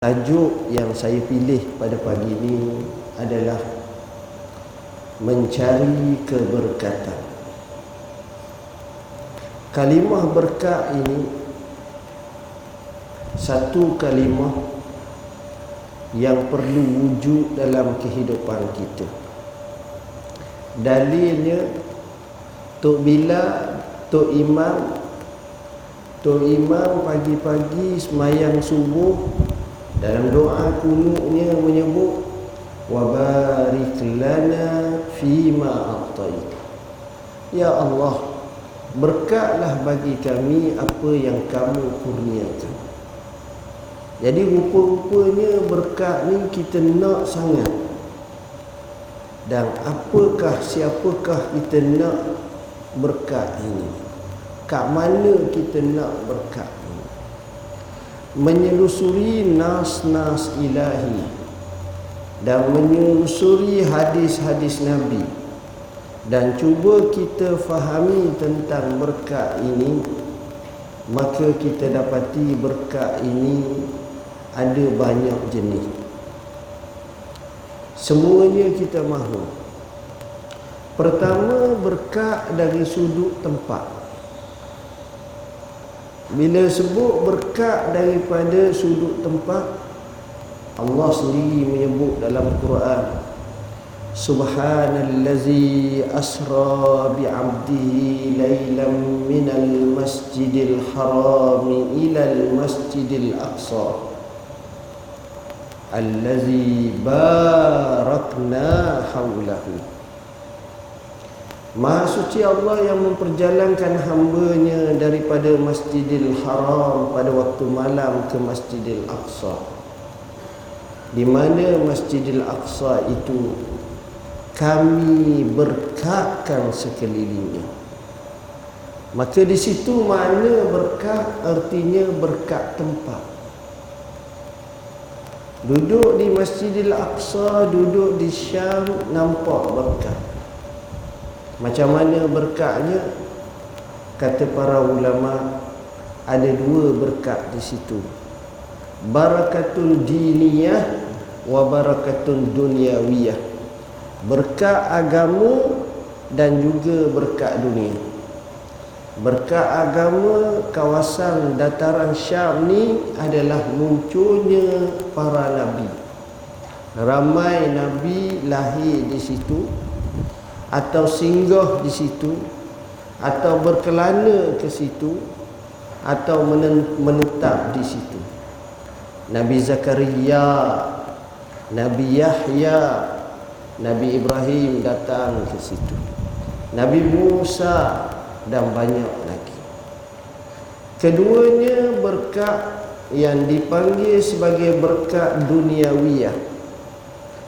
Tajuk yang saya pilih pada pagi ini adalah mencari keberkatan. Kalimah berkat ini satu kalimah yang perlu wujud dalam kehidupan kita. Dalilnya Tok Bila, Tok Imam Tok Imam pagi-pagi semayang subuh dalam doa kunutnya menyebut wa barik lana fima atait ya Allah berkatlah bagi kami apa yang kamu kurniakan. Jadi rupa-rupanya berkat ni kita nak sangat. Dan apakah siapakah kita nak berkat ini? Kat mana kita nak berkat menyelusuri nas-nas ilahi dan menyelusuri hadis-hadis Nabi. Dan cuba kita fahami tentang berkat ini maka kita dapati berkat ini ada banyak jenis. Semuanya kita mahu. Pertama berkat dari sudut tempat bila sebut berkat daripada sudut tempat Allah sendiri menyebut dalam Quran Subhanallazi asra bi'abdihi laylan minal masjidil haram ilal masjidil aqsa Allazi barakna hawlahu Maha suci Allah yang memperjalankan hambanya daripada Masjidil Haram pada waktu malam ke Masjidil Aqsa. Di mana Masjidil Aqsa itu kami berkatkan sekelilingnya. Maka di situ mana berkat artinya berkat tempat. Duduk di Masjidil Aqsa, duduk di Syam nampak berkat. Macam mana berkatnya? Kata para ulama ada dua berkat di situ. Barakatul diniyah wa barakatul dunyawiyah. Berkat agama dan juga berkat dunia. Berkat agama kawasan dataran Syam ni adalah munculnya para nabi. Ramai nabi lahir di situ atau singgah di situ atau berkelana ke situ atau menetap di situ. Nabi Zakaria Nabi Yahya Nabi Ibrahim datang ke situ. Nabi Musa dan banyak lagi. Keduanya berkat yang dipanggil sebagai berkat duniawiyah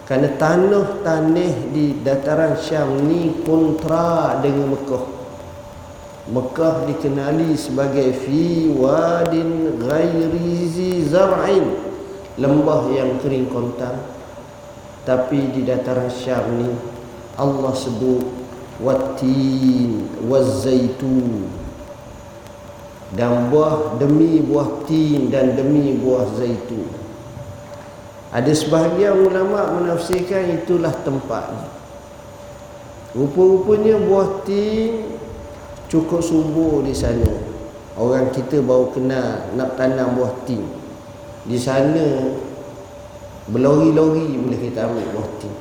kerana tanah-tanah di dataran Syam ni kontra dengan Mekah. Mekah dikenali sebagai fi wadin ghairi zi zar'in. Lembah yang kering kontang. Tapi di dataran Syam ni Allah sebut watin wazaitun. Dan buah demi buah tin dan demi buah zaitun. Ada sebahagian ulama menafsirkan itulah tempatnya. Rupa-rupanya buah tin cukup subur di sana. Orang kita baru kenal nak tanam buah tin. Di sana berlori-lori boleh kita ambil buah tin.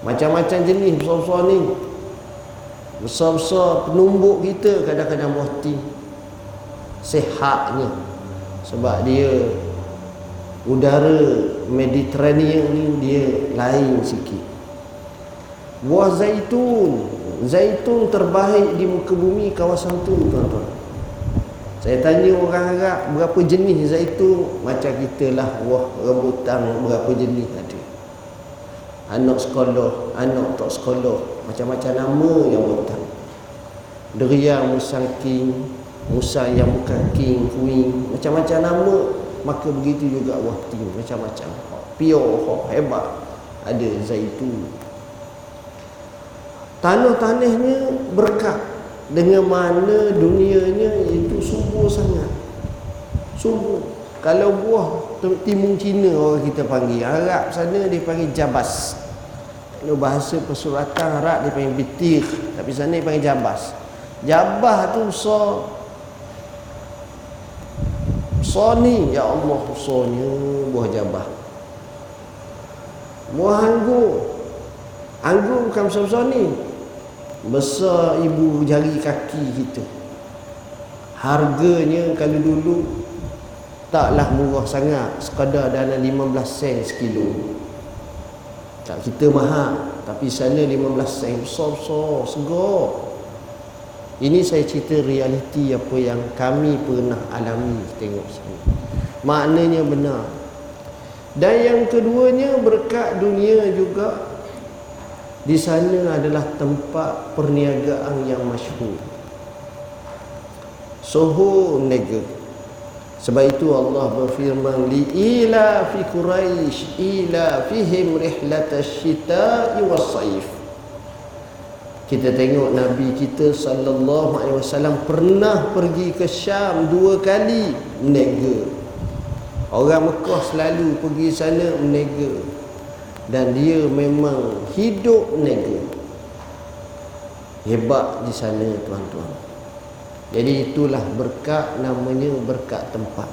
Macam-macam jenis besar-besar ni. Besar-besar penumbuk kita kadang-kadang buah tin. Sehatnya. Sebab dia udara Mediterranean ni dia lain sikit. Buah zaitun. Zaitun terbaik di muka bumi kawasan tu tuan-tuan. Saya tanya orang Arab berapa jenis zaitun? Macam kita lah buah rambutan berapa jenis ada. Anak sekolah anak tak sekolah. Macam-macam nama yang buatan deriang musang king musang yang bukan king queen. Macam-macam nama maka begitu juga wahti macam-macam. Pure hebat. Ada zaitun. Tanah-tanahnya berkat. Dengan mana dunianya itu subur sangat. Subur kalau buah timung Cina orang kita panggil. Arab sana dia panggil jabas. Kalau bahasa persuratan Arab dia panggil bitir. Tapi sana dia panggil jabas. Jabah tu so so ni. Ya Allah sonya buah jabah. Buah anggur. Anggur bukan besar-besar ni. Besar ibu jari kaki kita. Harganya kalau dulu taklah murah sangat. Sekadar dalam 15 sen sekilo. Tak kita mahal tapi sana 15 sen besar-besar segar ini saya cerita realiti apa yang kami pernah alami tengok sini. Maknanya benar. Dan yang keduanya berkat dunia juga di sana adalah tempat perniagaan yang masyhur. Soho Negeri. Sebab itu Allah berfirman li ila fi quraish ila fihim rihlatash shita'i was-saif. Kita tengok Nabi kita sallallahu alaihi wasallam pernah pergi ke Syam dua kali menega. Orang Mekah selalu pergi sana menega. Dan dia memang hidup menega. Hebat di sana tuan-tuan. Jadi itulah berkat namanya berkat tempat.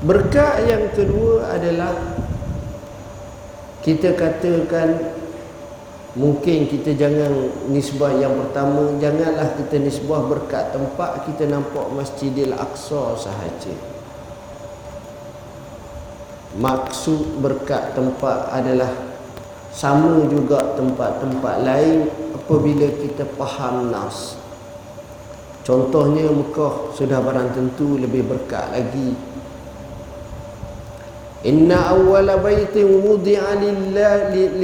Berkat yang kedua adalah kita katakan mungkin kita jangan nisbah yang pertama janganlah kita nisbah berkat tempat kita nampak Masjidil Aqsa sahaja. Maksud berkat tempat adalah sama juga tempat-tempat lain apabila kita faham nas. Contohnya Mekah sudah barang tentu lebih berkat lagi. Inna awwala baitin wudi'a lillahi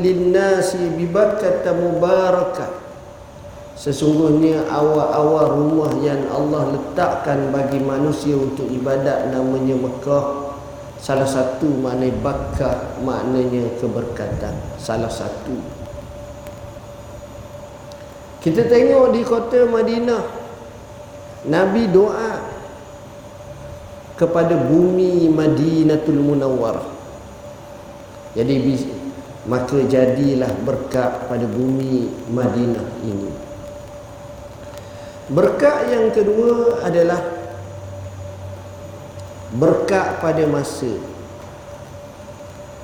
lin-nasi bi Bakkah mubarakah. Sesungguhnya awal-awal rumah yang Allah letakkan bagi manusia untuk ibadat namanya Mekah. Salah satu makna Bakkah maknanya keberkatan. Salah satu. Kita tengok di kota Madinah Nabi doa kepada bumi Madinatul Munawwarah. Jadi maka jadilah berkat pada bumi Madinah ini. Berkat yang kedua adalah berkat pada masa.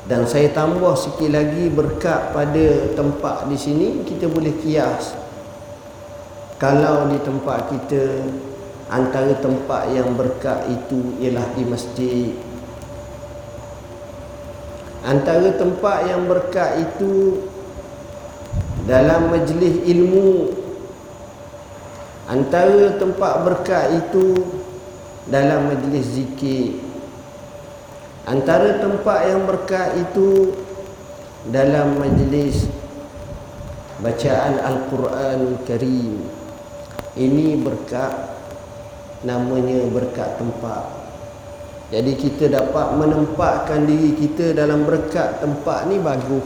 Dan saya tambah sikit lagi berkat pada tempat di sini kita boleh kias kalau di tempat kita antara tempat yang berkat itu ialah di masjid. Antara tempat yang berkat itu dalam majlis ilmu. Antara tempat berkat itu dalam majlis zikir. Antara tempat yang berkat itu dalam majlis bacaan Al-Quran Karim. Ini berkat namanya berkat tempat. Jadi kita dapat menempatkan diri kita dalam berkat tempat ni bagus.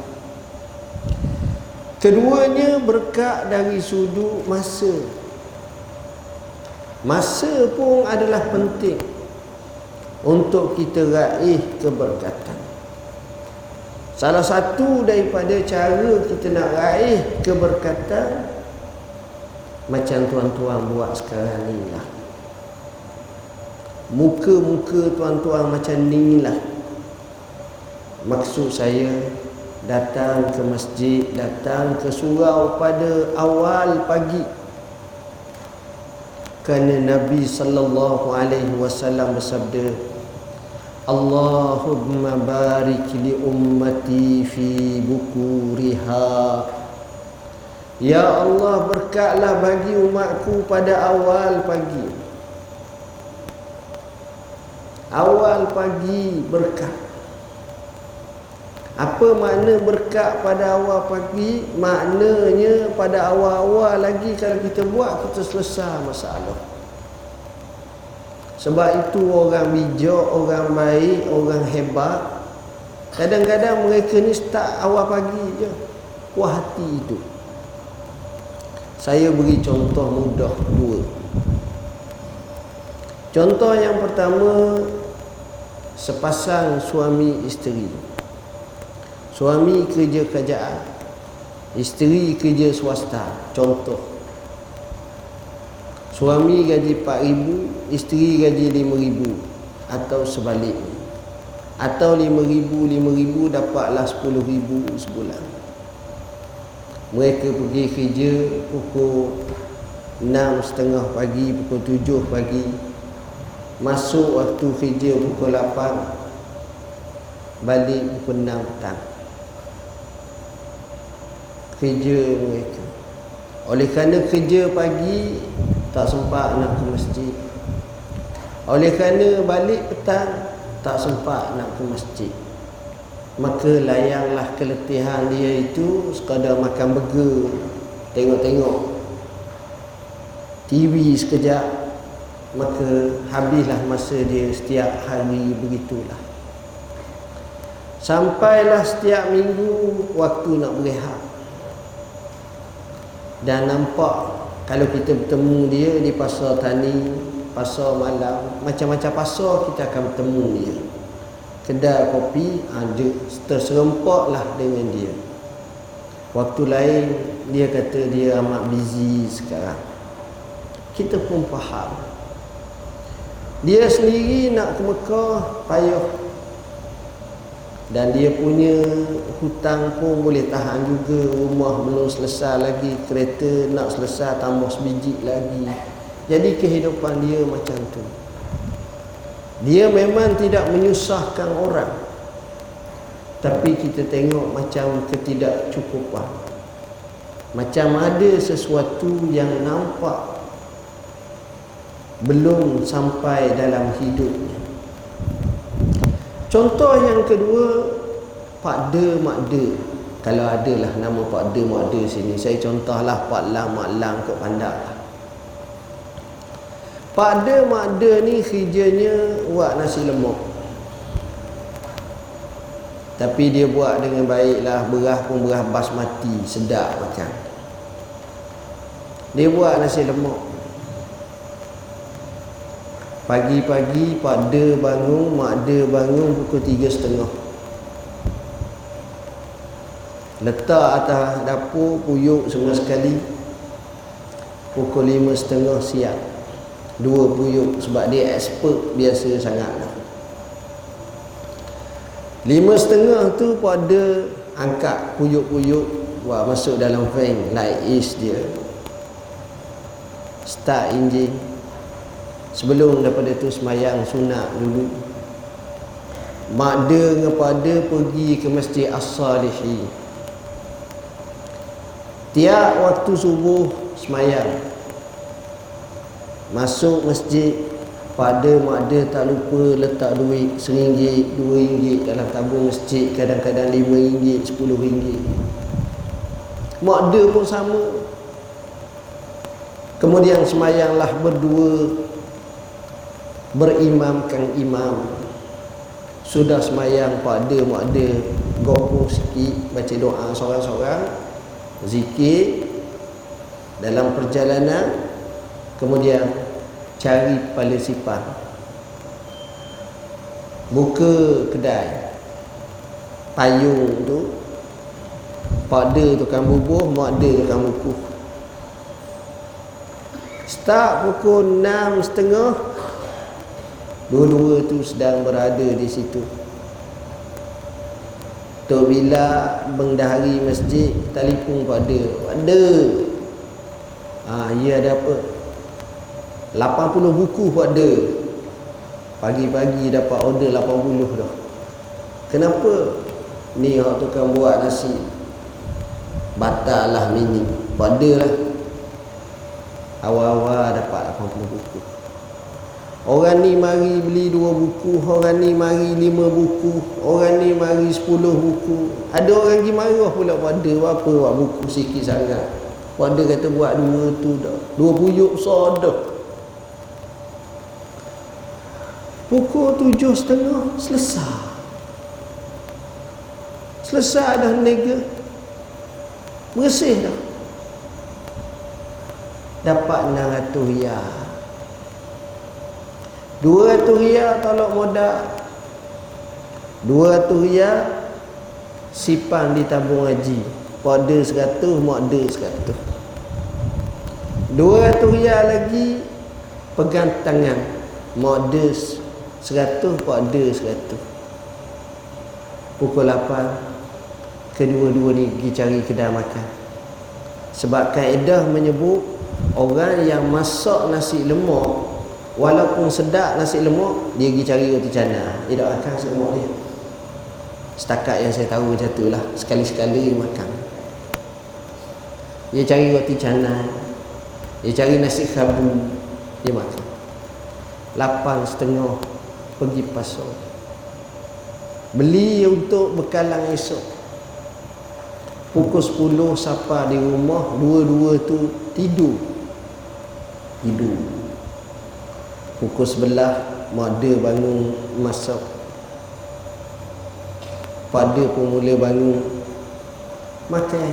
Keduanya berkat dari sudut masa. Masa pun adalah penting untuk kita raih keberkatan. Salah satu daripada cara kita nak raih keberkatan macam tuan-tuan buat sekarang ni lah muka-muka tuan-tuan macam ni lah maksud saya datang ke masjid datang ke surau pada awal pagi. Kerana Nabi sallallahu alaihi wasallam bersabda Allahumma barik li ummati fi bukuriha. Ya Allah berkatlah bagi umatku pada awal pagi Awal pagi berkat Apa makna berkat pada awal pagi? Maknanya pada awal-awal lagi Kalau kita buat kita selesai masalah. Sebab itu orang bijak, orang baik, orang hebat Kadang-kadang mereka ni start awal pagi je. Puas hati hidup saya beri contoh mudah dua. Contoh yang pertama sepasang suami isteri. Suami kerja kerajaan isteri kerja swasta contoh. Suami gaji 4000 isteri gaji 5000 atau sebaliknya. Atau 5000 5000 dapatlah 10000 sebulan. Mereka pergi kerja pukul 6.30 pagi pukul 7 pagi masuk waktu kerja pukul 8 balik pukul 6 petang. Kerja mereka. Oleh kerana kerja pagi tak sempat nak ke masjid. Oleh kerana balik petang tak sempat nak ke masjid. Maka layanglah keletihan dia itu sekadar makan burger. Tengok-tengok TV sekejap maka habislah masa dia setiap hari begitulah. Sampailah setiap minggu waktu nak berehat. Dan nampak kalau kita bertemu dia di pasar tani pasar malam macam-macam pasar kita akan bertemu dia. Kedai kopi ada terserempaklah dengan dia. Waktu lain dia kata dia amat busy sekarang. Kita pun faham dia sendiri nak ke Mekah payah. Dan dia punya hutang pun boleh tahan juga. Rumah belum selesai lagi kereta nak selesai tambah sebiji lagi. Jadi kehidupan dia macam tu. Dia memang tidak menyusahkan orang. Tapi kita tengok macam ketidakcukupan. Macam ada sesuatu yang nampak belum sampai dalam hidupnya. Contoh yang kedua Pak De Mak De. Kalau ada lah nama Pak De Mak De sini saya contohlah Pak Lang Mak Lang ke Pandak Pak De Mak De ni kerjanya buat nasi lemak. Tapi dia buat dengan baiklah Berah pun berah basmati Sedap makan Dia buat nasi lemak Pagi-pagi Pak De bangun Mak De bangun pukul tiga setengah. Letak atas dapur Puyuk semua sekali. Pukul lima setengah siap. Dua puyuk Sebab dia expert biasa sangat Lima setengah tu Pak De Angkat puyuk-puyuk Buat masuk dalam fan Light is dia. Start engine Sebelum daripada tu semayang sunat dulu. Mak dia kepada pergi ke masjid As-Salihi Tiap waktu subuh semayang. Masuk masjid pada mak dia tak lupa letak duit seringgit, dua ringgit dalam tabung masjid kadang-kadang lima ringgit, sepuluh ringgit. Mak dia pun sama. Kemudian semayanglah berdua berimamkan imam. Sudah semayang pada mak dia gopung sikit baca doa seorang-seorang zikir dalam perjalanan kemudian cari kepala sipan buka kedai payung tu pak dia tukang bubuh mak dia tukang buku start pukul 6 setengah Dua-dua tu sedang berada di situ. Tok Bila Bendahari masjid Telefon pada Ada. Ha, Ya ada apa? 80 buku pada Pagi-pagi dapat order 80 dah. Kenapa? Ni orang tukang buat nasi. Batal lah mini Pada lah. Awal-awal dapat 80 buku Orang ni mari beli dua buku Orang ni mari lima buku Orang ni mari sepuluh buku. Ada orang pergi marah pula pada Apa buat buku sikit sangat? Pada kata buat dua tu dah. Dua puyuk besar dah. Pukul tujuh setengah Selesai. Selesai dah nega. Bersih dah. Dapat 600 riyal Dua ratus riyal tolak modal 200 riyal sipan di tabung haji. Pada 100 mak ada 100 200 riyal lagi pegang tangan. Mak ada 100 mak ada 100 pukul 8 kedua-dua ni pergi cari kedai makan. Sebab kaedah menyebut orang yang masak nasi lemak walaupun sedap nasi lemak dia pergi cari roti canai. Dia tak makan nasi lemak dia. Setakat yang saya tahu macam tu lah. Sekali-sekali makan. Dia cari roti canai. Dia cari nasi khabu dia makan. Lapan setengah pergi pasar. Beli untuk bekalan esok. Pukul 10 siapa di rumah dua-dua tu tidur. Tidur pukul sebelah mak dia bangun masak. Pada pun mula bangun makan.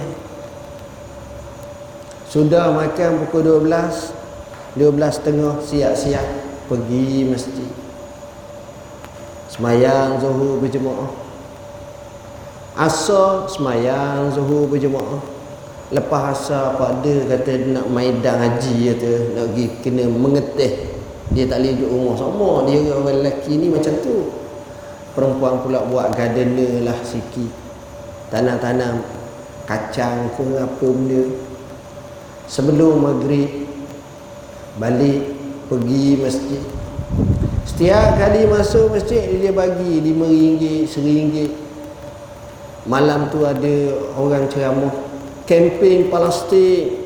Sudah makan pukul 12 12 tengah siap-siap pergi masjid. Semayang zuhur berjemaah. Asar semayang zuhur berjemaah. Lepas asar pada kata nak maidang haji kata nak pergi kena mengetih dia tak boleh duduk rumah. Sama dia orang lelaki ni macam tu. Perempuan pula buat gardener lah sikit. Tanam-tanam kacang ke apa benda. Sebelum maghrib balik pergi masjid. Setiap kali masuk masjid dia bagi RM5 RM1 malam tu ada orang ceramah. Kempen Palestin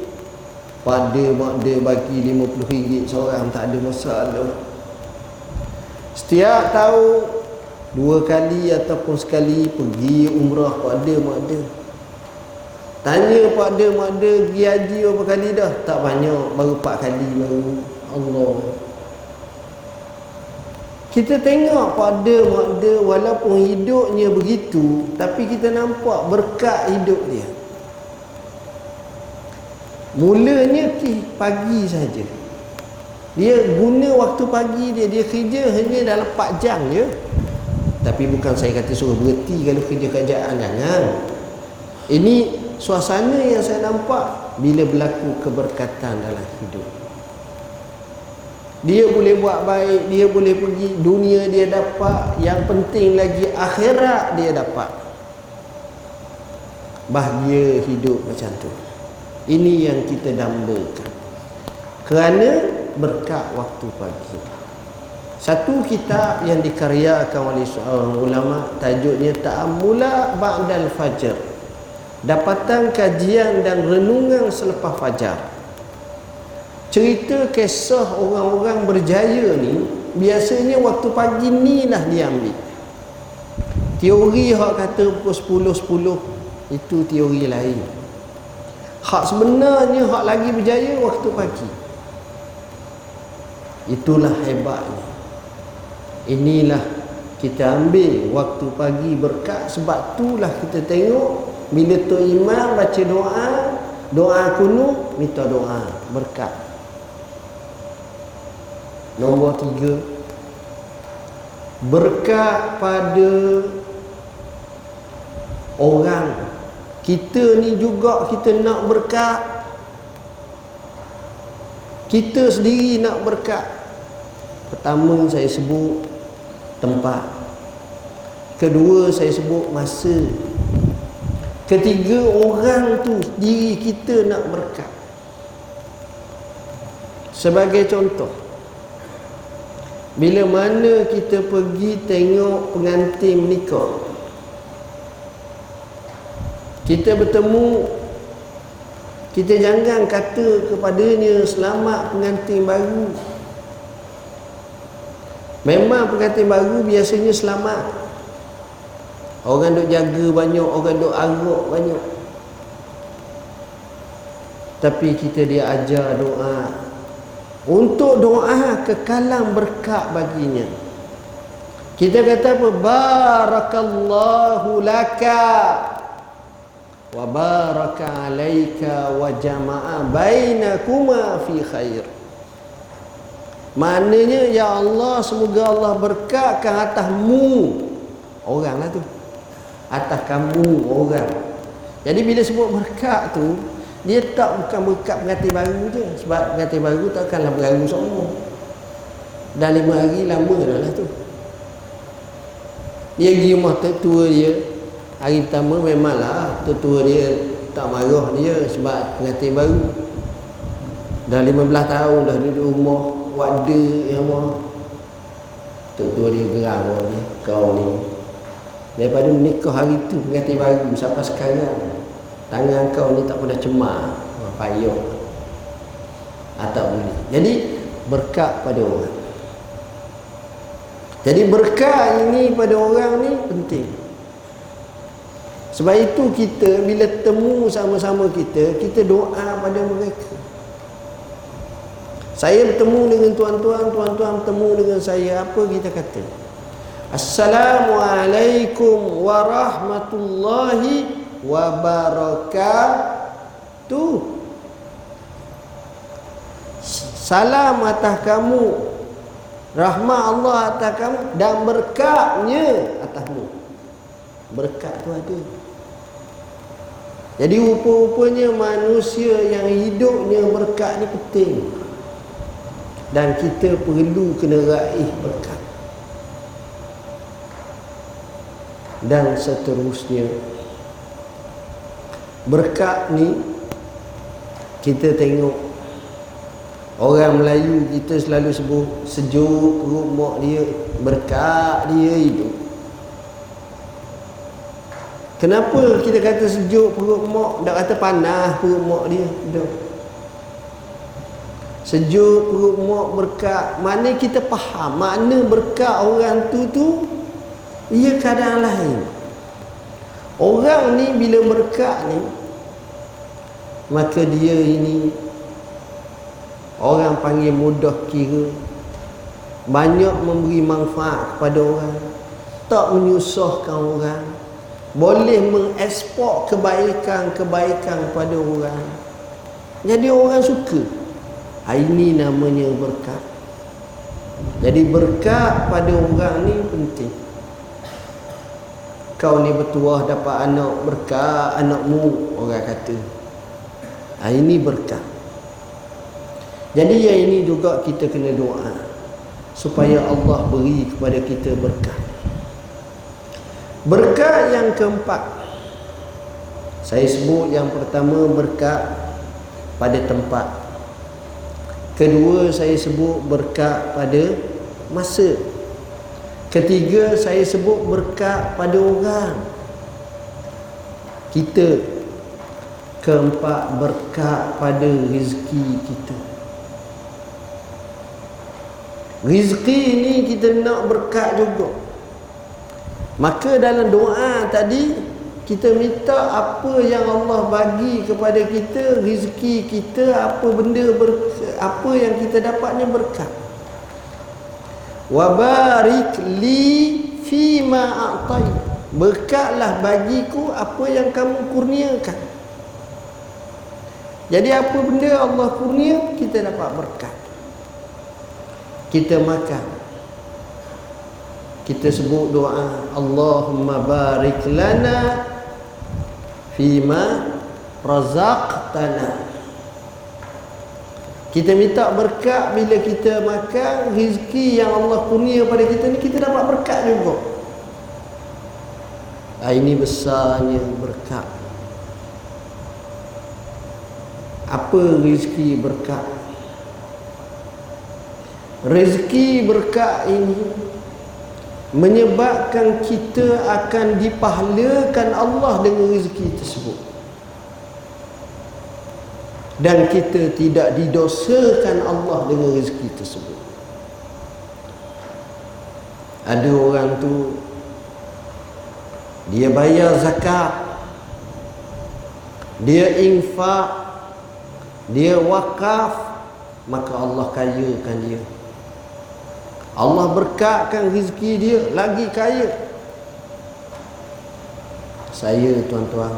pada mak dia bagi RM50 seorang tak ada masalah. Setiap tahun dua kali ataupun sekali pergi umrah pada mak dia tanya pada mak dia pergi haji berapa kali dah? Tak banyak baru empat kali baru Allah. Kita tengok pada mak dia walaupun hidupnya begitu tapi kita nampak berkat hidup dia Mulanya pagi saja. Dia guna waktu pagi dia dia kerja hanya dalam 4 jam je. Tapi bukan saya kata suruh berhenti kalau kerja kerjaan jangan. Ini suasana yang saya nampak bila berlaku keberkatan dalam hidup. Dia boleh buat baik, dia boleh pergi dunia dia dapat, yang penting lagi akhirat dia dapat. Bahagia hidup macam tu. Ini yang kita dambakan. Kerana berkat waktu pagi. Satu kitab yang dikaryakan oleh seorang ulama tajuknya Ta'amula Ba'dal Fajar. Dapatan kajian dan renungan selepas fajar. Cerita kisah orang-orang berjaya ni biasanya waktu pagi ni lah diambil. Teori hak kata pukul 10 10 itu teori lain. Hak sebenarnya hak lagi berjaya waktu pagi. Itulah hebatnya. Inilah kita ambil waktu pagi berkat sebab itulah kita tengok bila tu imam baca doa, doa kuno minta doa berkat. Nombor tiga berkat pada orang kita ni juga kita nak berkat. Kita sendiri nak berkat. Pertama saya sebut tempat. Kedua saya sebut masa. Ketiga orang tu diri kita nak berkat. Sebagai contoh bila mana kita pergi tengok pengantin menikah kita bertemu kita jangan kata kepadanya selamat pengantin baru. Memang pengantin baru biasanya selamat. Orang duk jaga banyak orang duk arak banyak. Tapi kita dia ajar doa. Untuk doa kekalan berkat baginya. Kita kata apa? Barakallahu laka wa baraka alaika wa jama'a bainakuma fi khair. Maknanya ya Allah semoga Allah berkatkan atasmu. Orang lah tu. Atas kamu orang. Jadi bila sebut berkat tu dia tak bukan berkat pengantin baru je. Sebab pengantin baru takkanlah berlalu semua. Dah lima hari lama dah lah tu. Dia pergi rumah tertua dia hari pertama memanglah tertua dia tak marah dia sebab pengantin baru. Dah lima belas tahun dah duduk rumah wadah yang mah tertua dia geram ni kau ni daripada menikah hari tu pengantin baru sampai sekarang. Tangan kau ni tak pernah cemar payung atau boleh jadi berkat pada orang. Jadi berkat ini pada orang ni penting sebab itu kita bila temu sama-sama kita kita doa pada mereka. Saya bertemu dengan tuan-tuan tuan-tuan bertemu dengan saya apa kita kata? Assalamualaikum warahmatullahi wabarakatuh. Salam atas kamu rahmat Allah atas kamu dan berkatnya atasmu. Berkat tu ada jadi rupa-rupanya manusia yang hidupnya berkat ni penting. Dan kita perlu kena raih berkat. Dan seterusnya. Berkat ni kita tengok. Orang Melayu kita selalu sebut sejuk perut mak dia berkat dia hidup kenapa kita kata sejuk perut mak tak kata panas perut mak dia. Hidup sejuk perut mak berkat. Mana kita faham? Makna berkat orang tu tu? Ia keadaan lain. Orang ni bila berkat ni Maka dia ini Orang panggil mudah kira Banyak memberi manfaat kepada orang Tak menyusahkan orang Boleh mengekspor kebaikan-kebaikan kepada orang. Jadi orang suka. Ini namanya berkat. Jadi berkat pada orang ni penting. Kau ni bertuah dapat anak berkah anakmu orang kata. Ha, ini berkah jadi yang ini juga kita kena doa supaya Allah beri kepada kita berkah berkah yang keempat. Saya sebut yang pertama berkah pada tempat. Kedua saya sebut berkah pada masa. Ketiga saya sebut berkat pada orang. Kita. Keempat berkat pada rezeki kita. Rezeki ini kita nak berkat juga Maka dalam doa tadi Kita minta apa yang Allah bagi kepada kita Rezeki kita Apa benda ber, Apa yang kita dapatnya berkat. Wa barik li fi ma a'tai. Berkatlah bagiku apa yang kamu kurniakan. Jadi apa benda Allah kurnia kita dapat berkat. Kita makan kita sebut doa Allahumma barik lana fi ma razaqtana kita minta berkat bila kita makan rezeki yang Allah kurnia pada kita ni kita dapat berkat juga. Ah ini besarnya berkat. Apa rezeki berkat? Rezeki berkat ini menyebabkan kita akan dipahlakan Allah dengan rezeki tersebut. Dan kita tidak didosakan Allah dengan rezeki tersebut. Ada orang tu dia bayar zakat dia infak dia wakaf maka Allah kayakan dia Allah berkatkan rezeki dia lagi kaya. Saya tuan-tuan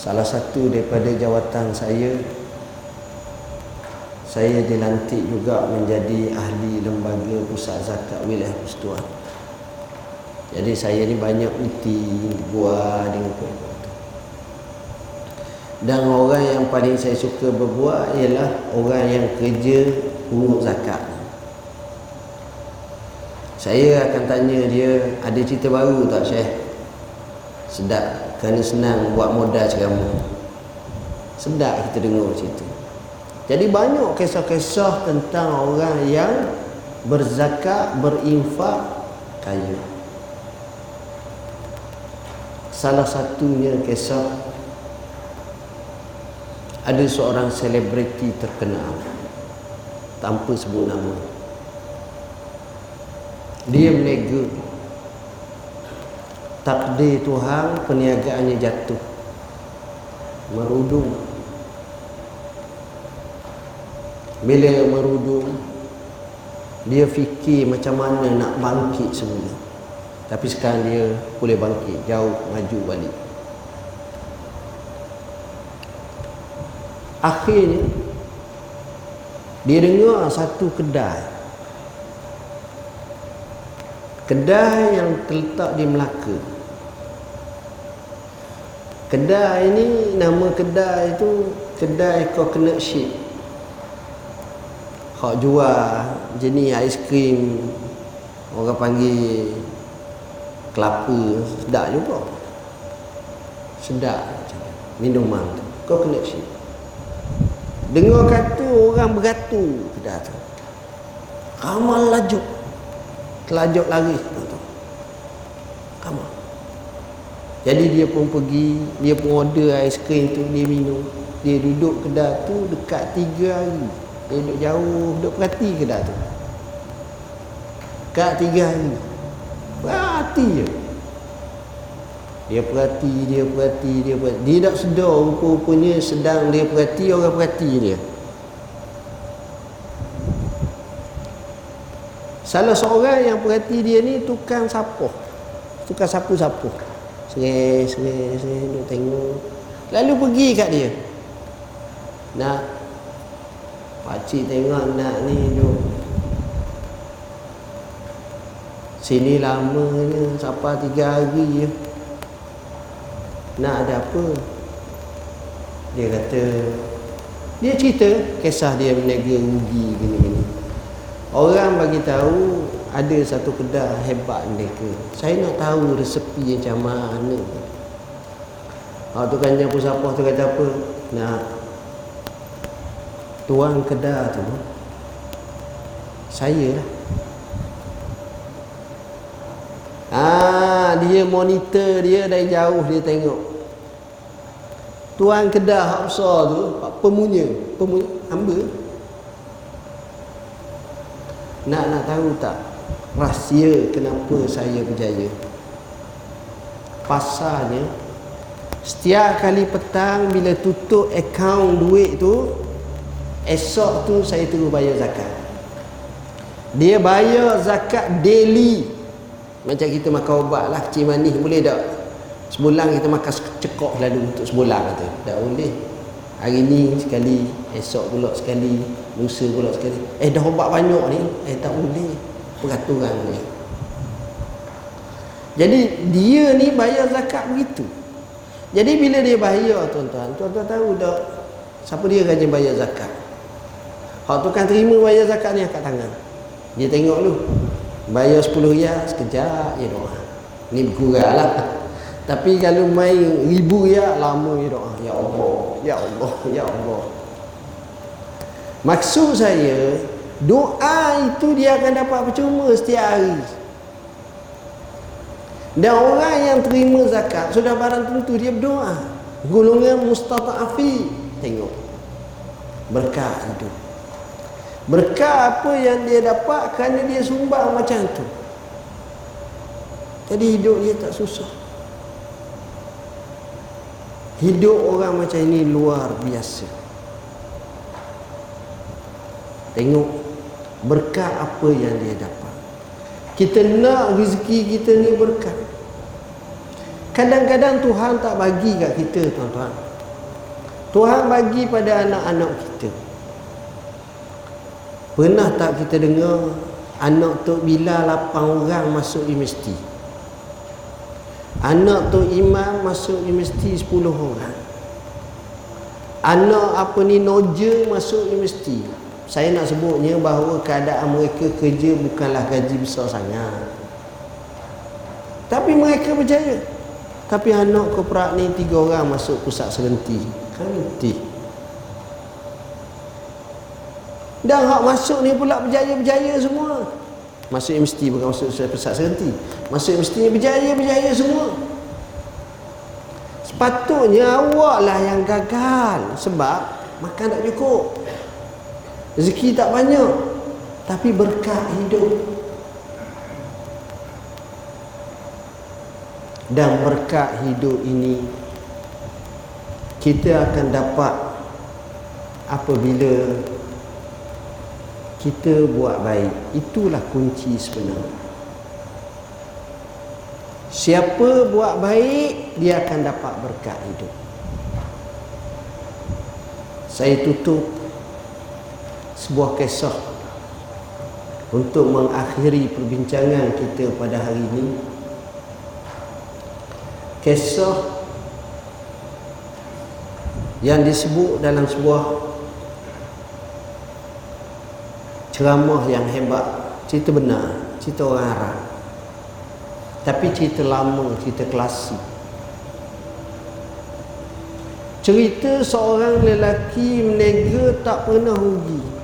salah satu daripada jawatan saya saya dilantik juga menjadi ahli lembaga pusat zakat wilayah persekutuan. Jadi saya ni banyak uti buah dengan kuih dan orang yang paling saya suka berbuat ialah orang yang kerja pungut zakat saya akan tanya dia ada cerita baru tak Syekh? Sedap kerana senang buat modal ceramah sedap kita dengar cerita. Jadi banyak kisah-kisah tentang orang yang berzakat berinfak kaya. Salah satunya kisah ada seorang selebriti terkenal. Tanpa sebut nama dia menega. Takdir Tuhan perniagaannya jatuh. Merudung. Bila merudung dia fikir macam mana nak bangkit semula. Tapi sekarang dia boleh bangkit jauh maju balik. Akhirnya dia dengar satu kedai kedai yang terletak di Melaka. Kedai ini nama kedai itu kedai coconut ship hak jual jenis aiskrim orang panggil kelapa sedap juga. Sedap minuman tu. Coconut ship Dengar kata orang beratur kedai tu. Ramal lajuk. Telajuk lari tu. Ramal. Jadi dia pun pergi, dia pun order aiskrim tu, dia minum. Dia duduk kedai tu dekat tiga hari. Dia duduk jauh, duduk perhati kedai tu. Dekat tiga hari. Perhati je. Dia perhati, dia perhati, dia perhati. Dia tak sedar rupa-rupanya sedang dia perhati, orang perhati dia. Salah seorang yang perhati dia ni tukang sapuh. Tukang sapu-sapu. Serai, serai, serai, duk tengok. Lalu pergi kat dia. Nak. Pakcik tengok nak ni duk. Sini lama ni. Sampai tiga hari je nak ada apa dia kata dia cerita kisah dia berniaga rugi gini-gini orang bagi tahu ada satu kedai hebat mereka. Saya nak tahu resepi macam mana. Oh, tu kan yang pusapah tu kata apa? Nak tuan kedai tu. Saya lah. Ah, dia monitor dia dari jauh dia tengok. Tuan kedah hak besar tu pemunya pemunya hamba nak nak tahu tak rahsia kenapa saya berjaya? Pasalnya setiap kali petang bila tutup akaun duit tu esok tu saya terus bayar zakat. Dia bayar zakat daily. Macam kita makan ubat lah kecil manis boleh tak? Sebulan kita makan cekok lalu untuk sebulan kata. Tak boleh. Hari ni sekali, esok pula sekali, lusa pula sekali. Eh dah ubat banyak ni. Eh tak boleh. Peraturan ni. Jadi dia ni bayar zakat begitu. Jadi bila dia bayar tuan-tuan, tuan-tuan tahu tak siapa dia rajin bayar zakat. Hak tu kan terima bayar zakat ni angkat tangan. Dia tengok dulu. Bayar 10 riyal sekejap ya doa. Ni berkurang lah. Tapi kalau main ribu ya lama ya doa. Ya Allah, ya Allah, ya Allah. Maksud saya doa itu dia akan dapat percuma setiap hari. Dan orang yang terima zakat sudah barang tentu dia berdoa. Golongan mustata'afi tengok. Berkah itu. Berkah apa yang dia dapat kerana dia sumbang macam tu. Jadi hidup dia tak susah. Hidup orang macam ini luar biasa. Tengok berkat apa yang dia dapat. Kita nak rezeki kita ni berkat. Kadang-kadang Tuhan tak bagi kat kita tuan-tuan. Tuhan bagi pada anak-anak kita. Pernah tak kita dengar anak Tok Bila 8 orang masuk universiti? Anak tu imam masuk universiti 10 orang. Anak apa ni noja masuk universiti. Saya nak sebutnya bahawa keadaan mereka kerja bukanlah gaji besar sangat. Tapi mereka berjaya. Tapi anak koprak ni tiga orang masuk pusat serenti. Nanti. Dan hak masuk ni pula berjaya-berjaya semua. Masuk universiti bukan masuk pusat serenti. Masuk universiti berjaya-berjaya semua. Sepatutnya awak lah yang gagal. Sebab makan tak cukup. Rezeki tak banyak. Tapi berkat hidup. Dan berkat hidup ini kita akan dapat apabila kita buat baik itulah kunci sebenar siapa buat baik dia akan dapat berkat hidup saya tutup sebuah kisah untuk mengakhiri perbincangan kita pada hari ini. Kisah yang disebut dalam sebuah ceramah yang hebat cerita benar cerita orang Arab. Tapi cerita lama cerita klasik. Cerita seorang lelaki menega tak pernah rugi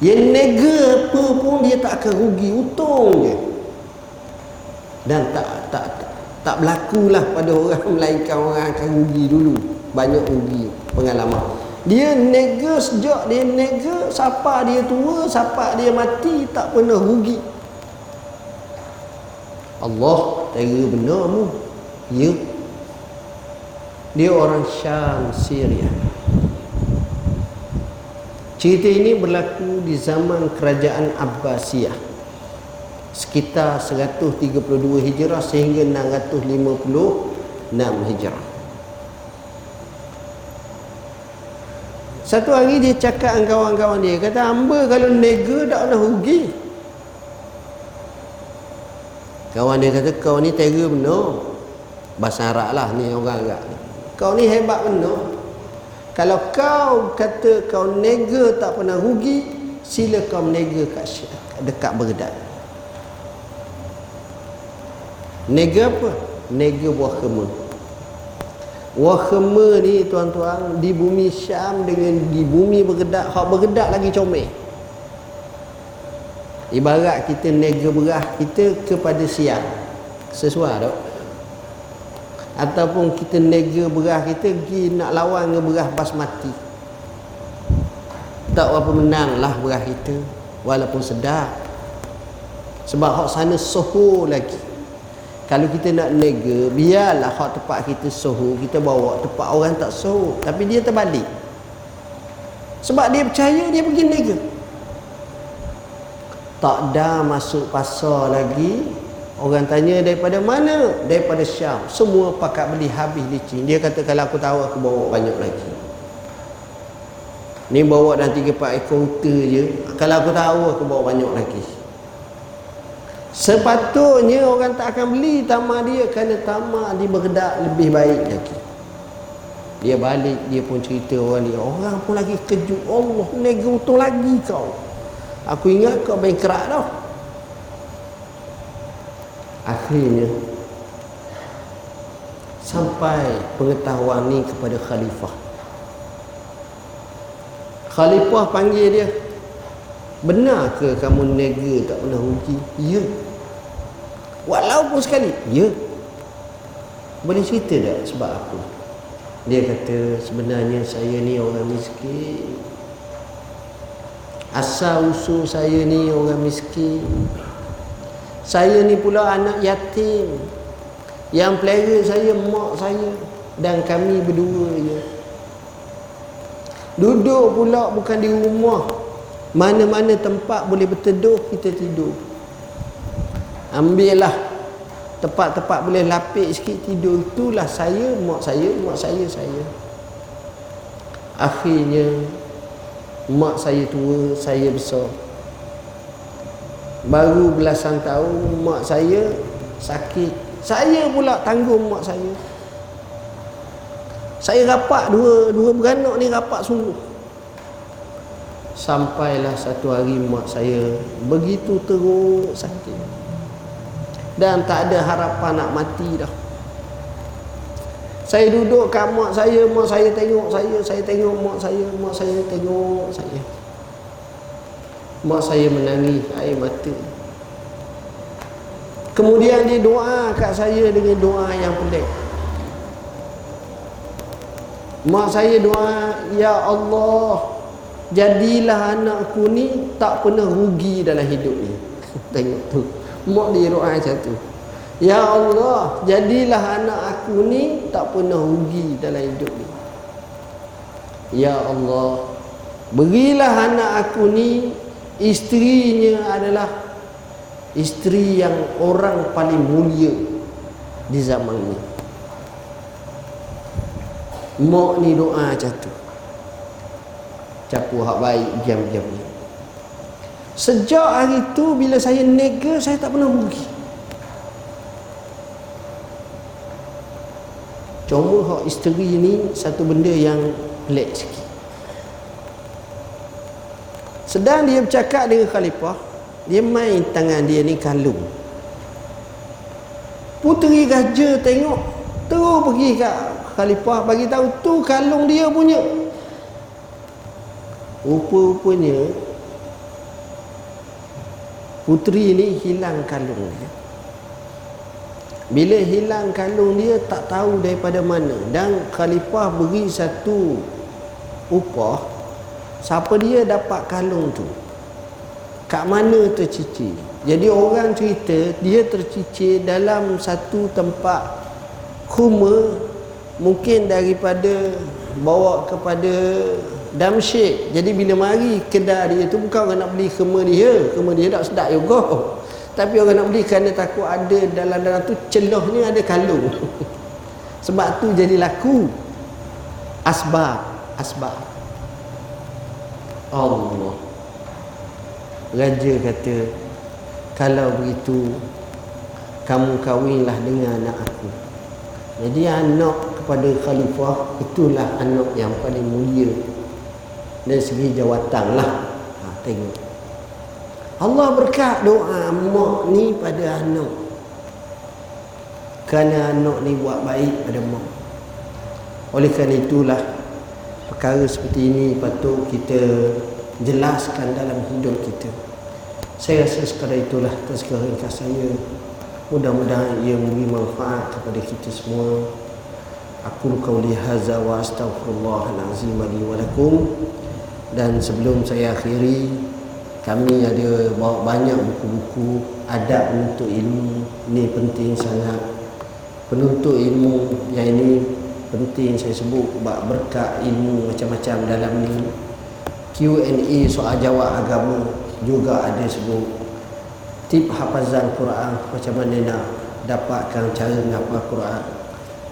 yang nega apa pun dia tak akan rugi untung je dan tak tak tak, tak berlakulah pada orang melainkan orang akan rugi dulu. Banyak rugi pengalaman. Dia nega sejak dia nega siapa dia tua siapa dia mati tak pernah rugi. Allah tera benar mu. Ya. Dia orang Syam Syria cerita ini berlaku di zaman kerajaan Abbasiyah sekitar 132 Hijrah sehingga 656 Hijrah. Satu hari dia cakap dengan kawan-kawan dia Kata hamba kalau nega tak pernah rugi. Kawan dia kata kau ni tega benar. Bahasa Arab lah ni orang Arab Kau ni hebat benar Kalau kau kata kau nega tak pernah rugi Sila kau nega kat dekat berdat Nega apa? Nega buah kemur Wahma ni tuan-tuan di bumi Syam dengan di bumi bergedak, hak bergedak lagi comel. Ibarat kita nega berah kita kepada siang. Sesuai tak? Ataupun kita nega berah kita pergi nak lawan dengan berah basmati. Tak apa menang lah berah kita walaupun sedap. Sebab hak sana soho lagi kalau kita nak nega biarlah hak tempat kita sohu kita bawa tempat orang tak sohu tapi dia terbalik sebab dia percaya dia pergi nega tak dah masuk pasar lagi orang tanya daripada mana daripada Syam semua pakat beli habis licin dia kata kalau aku tahu aku bawa banyak lagi ni bawa dan 3-4 ekor unta je kalau aku tahu aku bawa banyak lagi Sepatutnya orang tak akan beli tamak dia kerana tamak dia bergedak lebih baik lagi. Dia balik, dia pun cerita orang dia. Orang pun lagi kejut. Allah, nega untung lagi kau. Aku ingat kau kerak dah. Akhirnya, sampai pengetahuan ni kepada khalifah. Khalifah panggil dia. Benar ke kamu nega tak pernah rugi? Ya. Walaupun sekali. Ya. Boleh cerita tak sebab apa? Dia kata sebenarnya saya ni orang miskin. Asal usul saya ni orang miskin. Saya ni pula anak yatim. Yang pelera saya mak saya dan kami berdua je. Duduk pula bukan di rumah. Mana-mana tempat boleh berteduh kita tidur. Ambillah. Tempat-tempat boleh lapik sikit tidur. Itulah saya mak saya mak saya saya. Akhirnya mak saya tua saya besar baru belasan tahun mak saya sakit. Saya pula tanggung mak saya. Saya rapat dua dua beranak ni rapat sungguh. Sampailah satu hari mak saya begitu teruk sakit. Dan tak ada harapan nak mati dah. Saya duduk kat mak saya mak saya tengok saya saya tengok mak saya mak saya tengok saya mak saya menangis air mata. Kemudian dia doa kat saya dengan doa yang pelik. Mak saya doa ya Allah jadilah anakku ni tak pernah rugi dalam hidup ni. Tengok tu. Mak dia doa macam tu. Ya Allah jadilah anak aku ni tak pernah rugi dalam hidup ni. Ya Allah berilah anak aku ni isterinya adalah isteri yang orang paling mulia di zaman ni mak ni doa macam tu capu hak baik diam-diam ni. Sejak hari tu bila saya nega saya tak pernah rugi cuma hak isteri ni satu benda yang pelik sikit sedang dia bercakap dengan khalifah dia main tangan dia ni kalung. Puteri raja tengok terus pergi kat khalifah bagi tahu tu kalung dia punya. Rupa-rupanya puteri ni hilang kalung dia. Bila hilang kalung dia tak tahu daripada mana. Dan khalifah beri satu upah siapa dia dapat kalung tu? Kat mana tercicir? Jadi orang cerita dia tercicir dalam satu tempat kuma mungkin daripada bawa kepada Damsyik. Jadi bila mari kedai dia tu Bukan orang nak beli kema dia. Kema dia tak sedap juga. Tapi orang nak beli kerana takut ada Dalam-dalam tu celohnya ada kalung. Sebab tu jadi laku. Asbab Asbab Allah. Raja kata Kalau begitu Kamu kahwinlah dengan anak aku. Jadi anak kepada khalifah Itulah anak yang paling mulia dari segi jawatan lah. Ha, tengok. Allah berkat doa mak ni pada anak. Kerana anak ni buat baik pada mak. Oleh kerana itulah perkara seperti ini patut kita jelaskan dalam hidup kita. Saya rasa sekadar itulah tazkirah ringkas saya. Mudah-mudahan ia memberi manfaat kepada kita semua. Aku qauli hadza wa astaghfirullahalazim li wa lakum. Dan sebelum saya akhiri kami ada bawa banyak buku-buku adab untuk ilmu. Ini penting sangat. Penuntut ilmu yang ini penting saya sebut berkat ilmu macam-macam dalam ni. Q&A soal jawab agama juga ada sebut. Tip hafazan Quran macam mana nak dapatkan cara menghafal Quran.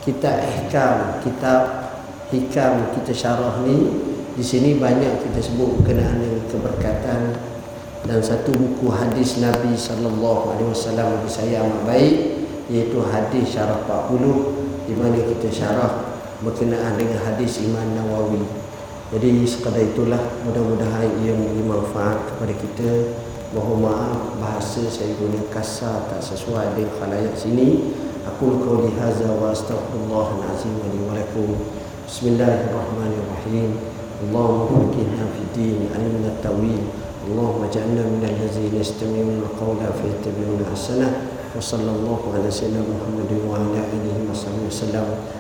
Kita ihkam kitab hikam kita syarah ni di sini banyak kita sebut berkenaan dengan keberkatan. Dan satu buku hadis Nabi sallallahu alaihi wasallam bagi saya amat baik iaitu hadis syarah 40 di mana kita syarah berkenaan dengan hadis Imam Nawawi. Jadi sekadar itulah mudah-mudahan ia memberi manfaat kepada kita. Mohon maaf bahasa saya guna kasar tak sesuai dengan khalayak sini. Aku qauli hadza wa astaghfirullahal azim wa lakum. Bismillahirrahmanirrahim. اللهم فقهنا في الدين علمنا التأويل اللهم اجعلنا من الذين يستمعون القول فيتبعون احسنه وصلى الله على سيدنا محمد وعلى اله وصحبه وسلم